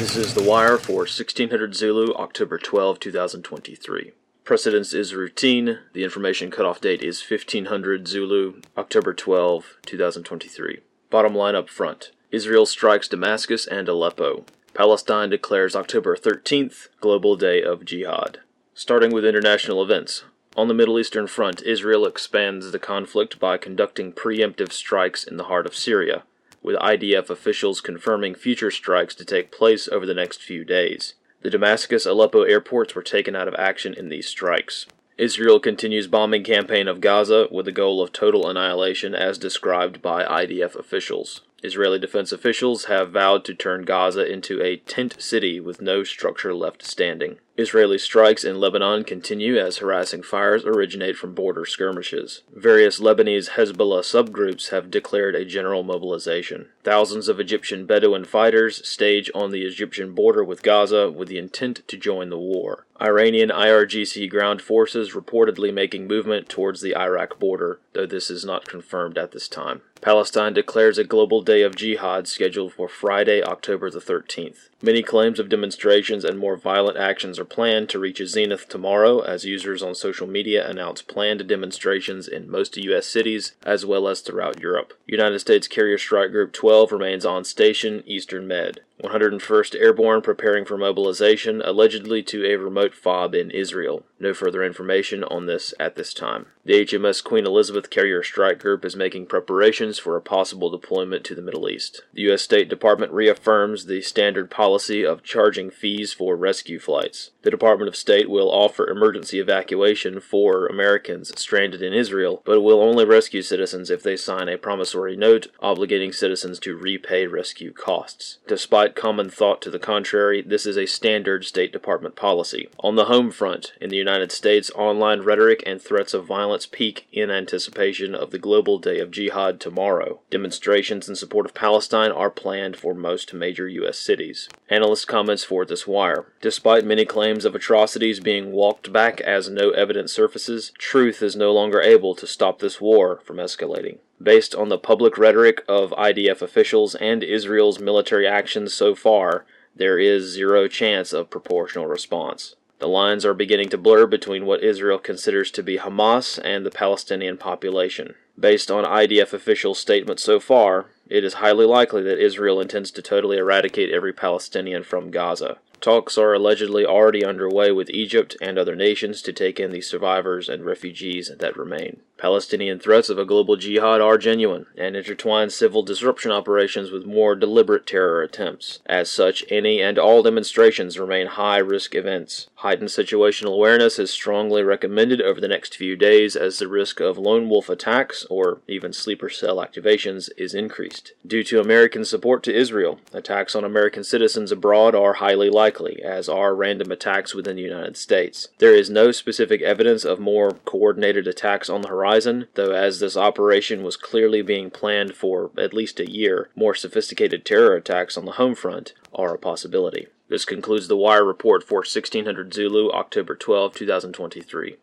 This is The Wire for 1600 Zulu, October 12, 2023. Precedence is routine. The information cutoff date is 1500 Zulu, October 12, 2023. Bottom line up front Israel strikes Damascus and Aleppo. Palestine declares October 13th Global Day of Jihad. Starting with international events. On the Middle Eastern Front, Israel expands the conflict by conducting preemptive strikes in the heart of Syria, with IDF officials confirming future strikes to take place over the next few days. The Damascus Aleppo airports were taken out of action in these strikes. Israel continues bombing campaign of Gaza with the goal of total annihilation as described by IDF officials. Israeli defense officials have vowed to turn Gaza into a tent city with no structure left standing. Israeli strikes in Lebanon continue as harassing fires originate from border skirmishes. Various Lebanese Hezbollah subgroups have declared a general mobilization. Thousands of Egyptian Bedouin fighters stage on the Egyptian border with Gaza with the intent to join the war. Iranian IRGC ground forces reportedly making movement towards the Iraq border, though this is not confirmed at this time. Palestine declares a global day of jihad scheduled for Friday, October the 13th. Many claims of demonstrations and more violent actions are planned to reach a zenith tomorrow as users on social media announce planned demonstrations in most U.S. cities as well as throughout Europe. United States Carrier Strike Group 12 remains on station Eastern Med. 101st Airborne preparing for mobilization, allegedly to a remote FOB in Israel. No further information on this at this time. The HMS Queen Elizabeth Carrier Strike Group is making preparations for a possible deployment to the Middle East. The U.S. State Department reaffirms the standard policy of charging fees for rescue flights. The Department of State will offer emergency evacuation for Americans stranded in Israel, but will only rescue citizens if they sign a promissory note obligating citizens to repay rescue costs. Despite common thought to the contrary, this is a standard State Department policy. On the home front, in the United States, online rhetoric and threats of violence peak in anticipation of the global day of jihad tomorrow. Demonstrations in support of Palestine are planned for most major U.S. cities. Analyst comments for this wire. Despite many claims of atrocities being walked back as no evidence surfaces, truth is no longer able to stop this war from escalating. Based on the public rhetoric of IDF officials and Israel's military actions so far, there is zero chance of proportional response. The lines are beginning to blur between what Israel considers to be Hamas and the Palestinian population. Based on IDF official statements so far, it is highly likely that Israel intends to totally eradicate every Palestinian from Gaza. Talks are allegedly already underway with Egypt and other nations to take in the survivors and refugees that remain. Palestinian threats of a global jihad are genuine and intertwine civil disruption operations with more deliberate terror attempts. As such, any and all demonstrations remain high risk events. Heightened situational awareness is strongly recommended over the next few days as the risk of lone wolf attacks or even sleeper cell activations is increased. Due to American support to Israel, attacks on American citizens abroad are highly likely, as are random attacks within the United States. There is no specific evidence of more coordinated attacks on the horizon horizon, though as this operation was clearly being planned for at least a year, more sophisticated terror attacks on the home front are a possibility. This concludes the Wire report for 1600 Zulu, October 12, 2023.